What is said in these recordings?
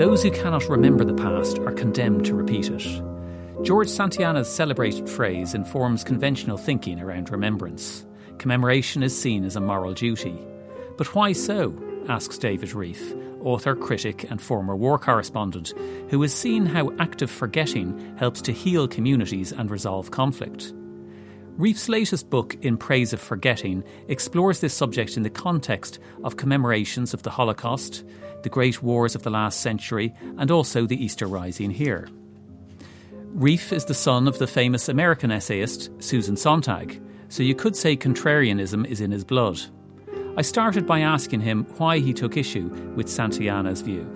Those who cannot remember the past are condemned to repeat it. George Santayana's celebrated phrase informs conventional thinking around remembrance. Commemoration is seen as a moral duty. But why so? asks David Rieff, author, critic, and former war correspondent, who has seen how active forgetting helps to heal communities and resolve conflict. Rieff's latest book, In Praise of Forgetting, explores this subject in the context of commemorations of the Holocaust, the great wars of the last century, and also the Easter Rising here. Rieff is the son of the famous American essayist Susan Sontag, so you could say contrarianism is in his blood. I started by asking him why he took issue with Santayana's view.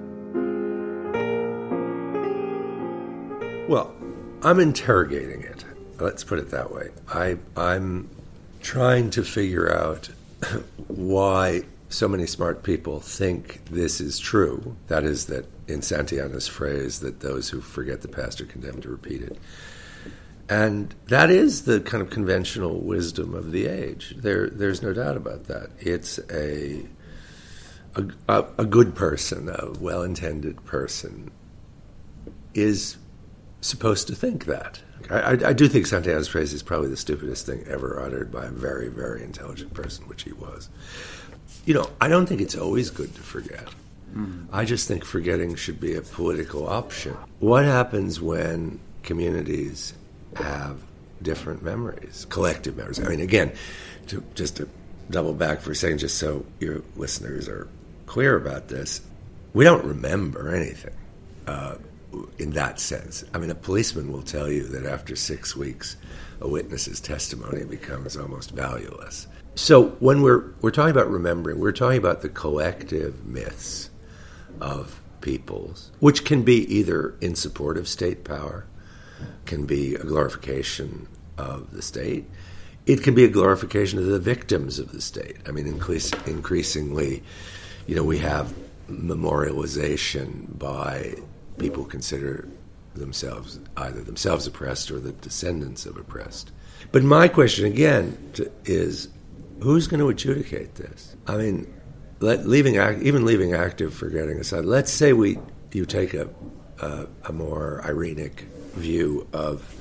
Well, I'm interrogating it. Let's put it that way. I, I'm trying to figure out why so many smart people think this is true. That is, that in Santayana's phrase, that those who forget the past are condemned to repeat it. And that is the kind of conventional wisdom of the age. There, there's no doubt about that. It's a, a, a good person, a well intended person, is supposed to think that. I, I, do think Santayana's phrase is probably the stupidest thing ever uttered by a very, very intelligent person, which he was. You know, I don't think it's always good to forget. Mm. I just think forgetting should be a political option. What happens when communities have different memories, collective memories. I mean, again, to, just to double back for a second, just so your listeners are clear about this, we don't remember anything uh, in that sense. I mean, a policeman will tell you that after six weeks, a witness's testimony becomes almost valueless. So when we're we're talking about remembering, we're talking about the collective myths of peoples, which can be either in support of state power can be a glorification of the state. It can be a glorification of the victims of the state. I mean, increasingly, you know, we have memorialization by people consider themselves either themselves oppressed or the descendants of oppressed. But my question again to, is, who's going to adjudicate this? I mean, let, leaving even leaving active forgetting aside, let's say we you take a a, a more irenic view of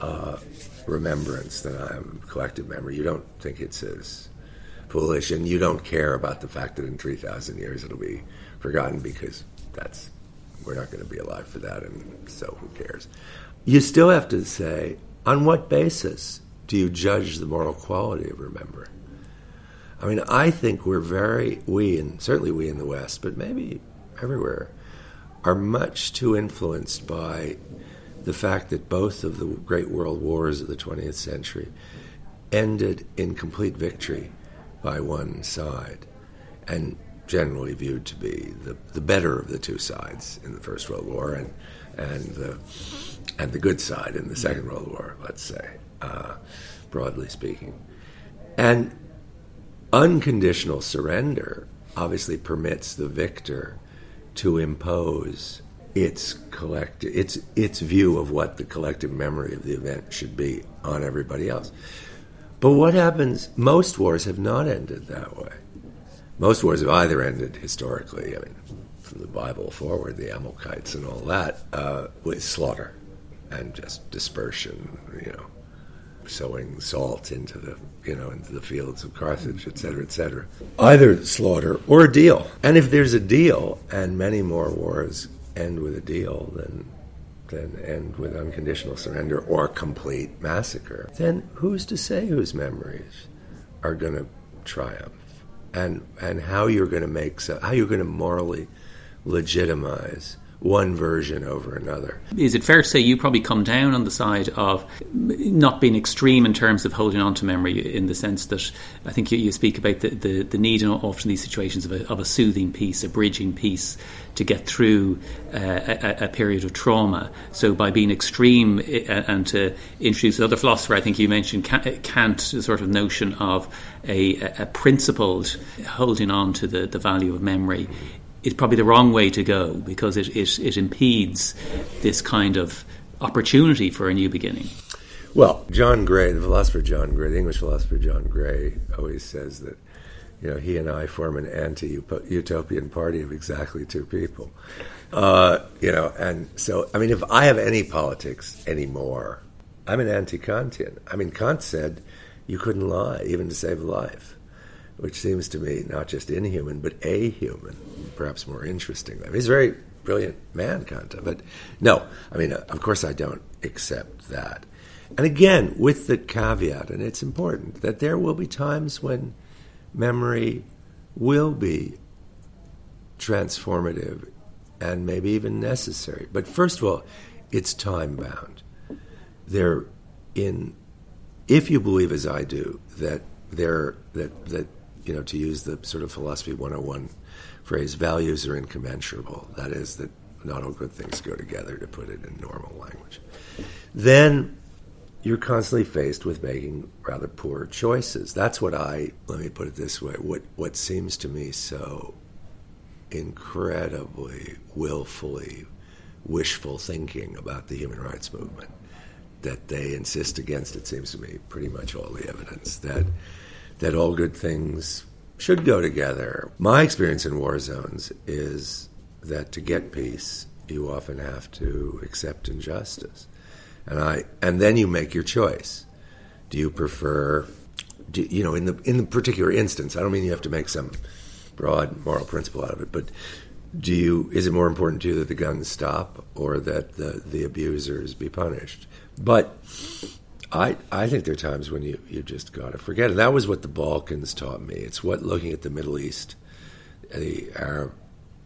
uh, remembrance than I am collective memory. You don't think it's as foolish, and you don't care about the fact that in three thousand years it'll be forgotten because that's we're not going to be alive for that, and so who cares? You still have to say on what basis do you judge the moral quality of remembering? I mean, I think we're very we and certainly we in the West, but maybe everywhere are much too influenced by the fact that both of the great world wars of the 20th century ended in complete victory by one side and generally viewed to be the, the better of the two sides in the First World War and, and, the, and the good side in the Second World War, let's say, uh, broadly speaking. And unconditional surrender obviously permits the victor to impose its collective its its view of what the collective memory of the event should be on everybody else. But what happens? Most wars have not ended that way. Most wars have either ended historically, I mean, from the Bible forward, the Amalekites and all that, uh, with slaughter and just dispersion, you know, sowing salt into the you know into the fields of Carthage, et cetera, et cetera. Either slaughter or a deal. And if there's a deal, and many more wars end with a deal than than end with unconditional surrender or complete massacre, then who's to say whose memories are going to triumph, and and how you're going to make so, how you're going to morally legitimize one version over another. Is it fair to say you probably come down on the side of not being extreme in terms of holding on to memory, in the sense that I think you, you speak about the, the, the, need in often these situations of a, of a, soothing piece, a bridging piece to get through uh, a, a, period of trauma. So by being extreme uh, and to introduce another philosopher, I think you mentioned Kant, the sort of notion of a, a principled holding on to the, the value of memory is probably the wrong way to go because it, it, it impedes this kind of opportunity for a new beginning. Well, John Gray, the philosopher John Gray, the English philosopher John Gray, always says that you know he and I form an anti-utopian party of exactly two people. Uh, you know, and so I mean, if I have any politics anymore, I'm an anti-Kantian. I mean, Kant said you couldn't lie even to save a life which seems to me not just inhuman, but a human, perhaps more interesting. I mean, he's a very brilliant man, Kant, but no, I mean, of course I don't accept that. And again, with the caveat, and it's important, that there will be times when memory will be transformative and maybe even necessary. But first of all, it's time bound. There, in if you believe as I do that there that that you know, to use the sort of philosophy 101 phrase, values are incommensurable. That is, that not all good things go together, to put it in normal language. Then you're constantly faced with making rather poor choices. That's what I, let me put it this way, what, what seems to me so incredibly willfully wishful thinking about the human rights movement that they insist against, it seems to me, pretty much all the evidence that that all good things should go together. My experience in war zones is that to get peace, you often have to accept injustice. And I and then you make your choice. Do you prefer do, you know in the in the particular instance, I don't mean you have to make some broad moral principle out of it, but do you is it more important to you that the guns stop or that the the abusers be punished? But I, I think there are times when you, you just got to forget And That was what the Balkans taught me. It's what looking at the Middle East, the Arab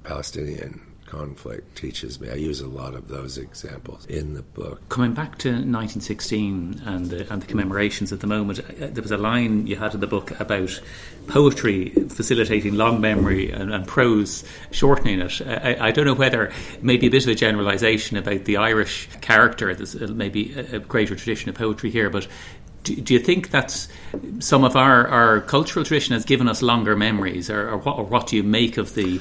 Palestinian conflict teaches me. I use a lot of those examples in the book. Coming back to 1916 and the, and the commemorations at the moment, uh, there was a line you had in the book about poetry facilitating long memory and, and prose shortening it. I, I, don't know whether maybe a bit of a generalisation about the Irish character. There's maybe a greater tradition of poetry here, but do, you think that some of our, our cultural tradition has given us longer memories, or, or, what, or what do you make of the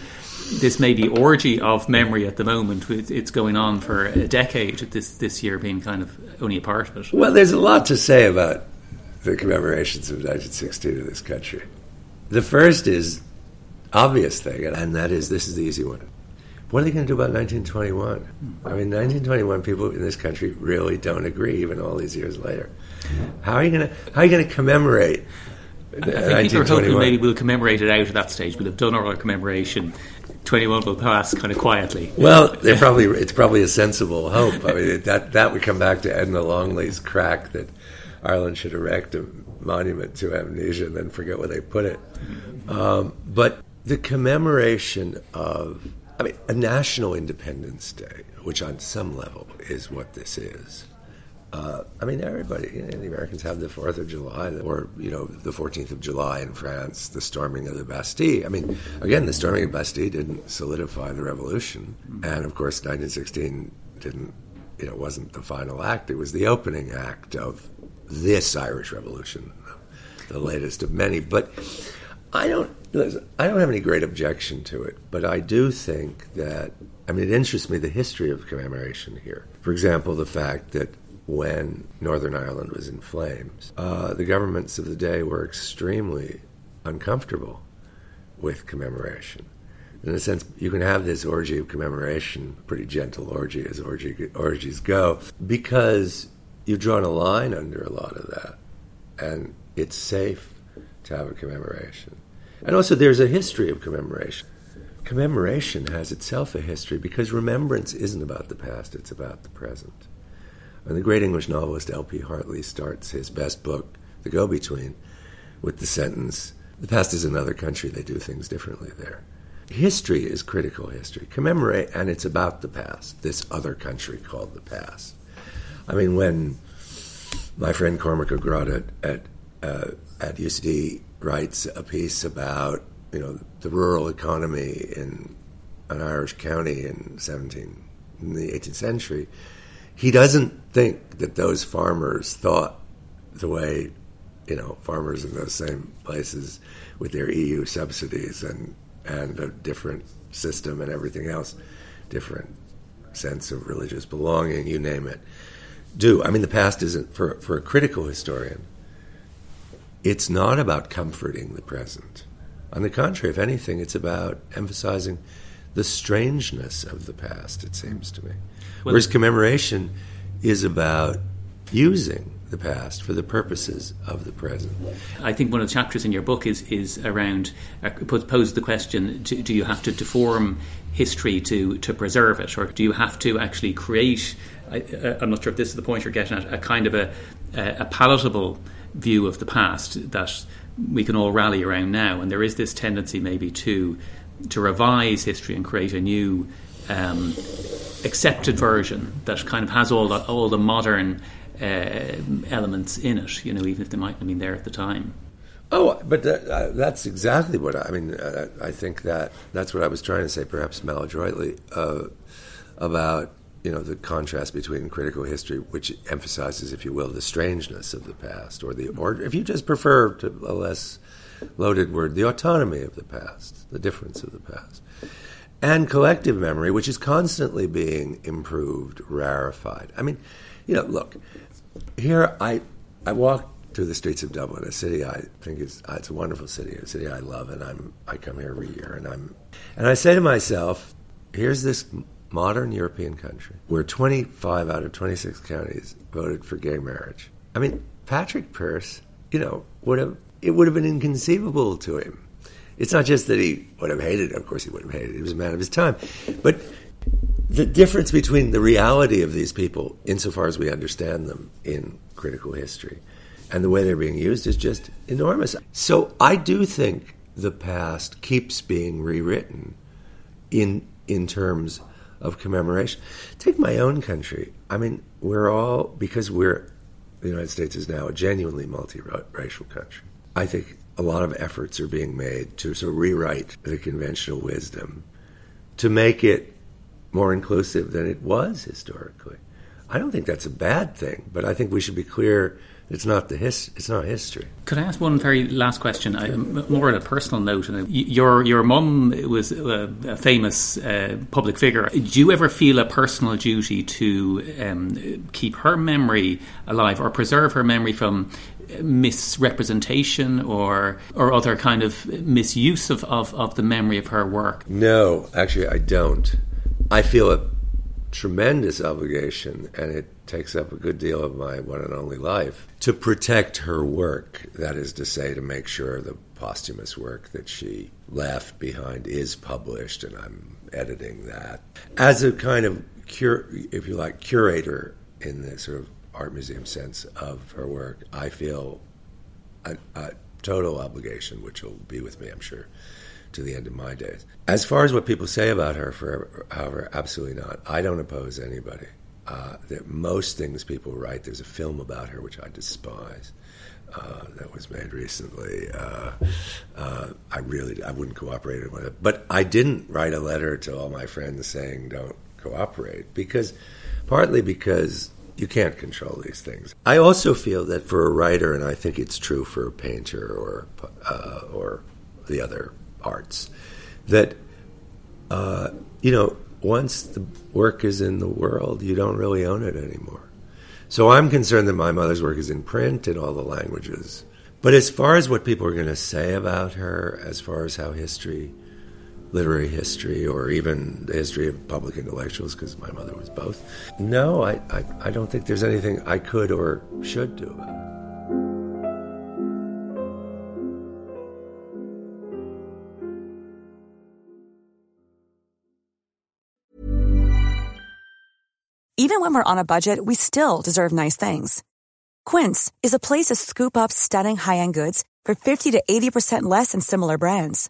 this maybe orgy of memory at the moment. It's going on for a decade. This this year being kind of only a part of it. Well, there's a lot to say about the commemorations of 1916 in this country. The first is obvious thing, and that is this is the easy one. What are they going to do about 1921? I mean, 1921 people in this country really don't agree, even all these years later. How are you going to how are you going to commemorate? I think people are hoping maybe we'll commemorate it out at that stage. We'll have done our commemoration 21 will pass kind of quietly. Well, probably it's probably a sensible hope. I mean, that that would come back to Edna Longley's crack that Ireland should erect a monument to amnesia and then forget where they put it. Um, but the commemoration of, I mean, a national Independence Day, which on some level is what this is. Uh, I mean, everybody, you know, the Americans have the 4th of July, or, you know, the 14th of July in France, the storming of the Bastille. I mean, again, the storming of Bastille didn't solidify the revolution. And, of course, 1916 didn't, you know, wasn't the final act. It was the opening act of this Irish Revolution, the latest of many. But I don't, listen, I don't have any great objection to it, but I do think that, I mean, it interests me the history of commemoration here. For example, the fact that when Northern Ireland was in flames. Uh, the governments of the day were extremely uncomfortable with commemoration. In a sense, you can have this orgy of commemoration, pretty gentle orgy as orgy, orgies go, because you've drawn a line under a lot of that. And it's safe to have a commemoration. And also, there's a history of commemoration. Commemoration has itself a history because remembrance isn't about the past, it's about the present. And the great English novelist L.P. Hartley starts his best book, The Go Between, with the sentence The past is another country, they do things differently there. history is critical history. Commemorate, and it's about the past, this other country called the past. I mean, when my friend Cormac Ó Gráda at, at, uh, at UCD writes a piece about, you know, the rural economy in an Irish county in 17, in the 18th century, he doesn't think that those farmers thought the way, you know, farmers in those same places with their EU subsidies and and a different system and everything else, different sense of religious belonging, you name it. Do I mean the past isn't for for a critical historian? It's not about comforting the present. On the contrary, if anything, it's about emphasizing the strangeness of the past. It seems to me. Well, Whereas commemoration is about using the past for the purposes of the present. I think one of the chapters in your book is is around uh, poses the question: do, do, you have to deform history to to preserve it, or do you have to actually create? I, am not sure if this is the point you're getting at. A kind of a a palatable view of the past that we can all rally around now, and there is this tendency maybe to to revise history and create a new. Um, accepted version that kind of has all the, all the modern uh, elements in it, you know, even if they mightn't have been there at the time. Oh, but that, uh, that's exactly what I, I mean. Uh, I think that that's what I was trying to say, perhaps maladroitly, uh, about you know the contrast between critical history, which emphasizes, if you will, the strangeness of the past, or the or if you just prefer to a less loaded word, the autonomy of the past, the difference of the past, and collective memory, which is constantly being improved, rarefied. I mean, you know, look, here I I walk through the streets of Dublin, a city I think is uh, it's a wonderful city, a city I love, and I'm I come here every year, and I'm and I say to myself, here's this modern European country where 25 out of 26 counties voted for gay marriage. I mean, Patrick Pearse, you know, would have it would have been inconceivable to him. It's not just that he would have hated it. Of course, he would have hated it. He was a man of his time, but the difference between the reality of these people, insofar as we understand them in critical history, and the way they're being used is just enormous. So I do think the past keeps being rewritten in in terms of commemoration. Take my own country. I mean, we're all because we're the United States is now a genuinely multiracial country. I think a lot of efforts are being made to sort of rewrite the conventional wisdom to make it more inclusive than it was historically. I don't think that's a bad thing, but I think we should be clear it's not the his, it's not history. Could I ask one very last question? I, more on a personal note. Your your mum was a, a famous uh, public figure. Do you ever feel a personal duty to um, keep her memory alive or preserve her memory from misrepresentation or or other kind of misuse of, of, of the memory of her work? No, actually, I don't. I feel a tremendous obligation, and it takes up a good deal of my one and only life to protect her work. That is to say, to make sure the posthumous work that she left behind is published, and I'm editing that as a kind of if you like, curator in the sort of art museum sense of her work. I feel a, a total obligation, which will be with me, I'm sure, to the end of my days. As far as what people say about her, forever, however, absolutely not. I don't oppose anybody. Uh, that most things people write, there's a film about her which I despise. Uh, that was made recently. Uh, uh, I really I wouldn't cooperate with it, but I didn't write a letter to all my friends saying don't cooperate because partly because you can't control these things. I also feel that for a writer, and I think it's true for a painter or uh, or the other arts that uh, you know once the work is in the world, you don't really own it anymore. So I'm concerned that my mother's work is in print in all the languages. But as far as what people are going to say about her, as far as how history, literary history, or even the history of public intellectuals, because my mother was both, no, I, I, I don't think there's anything I could or should do about it. Even when we're on a budget, we still deserve nice things. Quince is a place to scoop up stunning high end goods for 50 to 80% less than similar brands.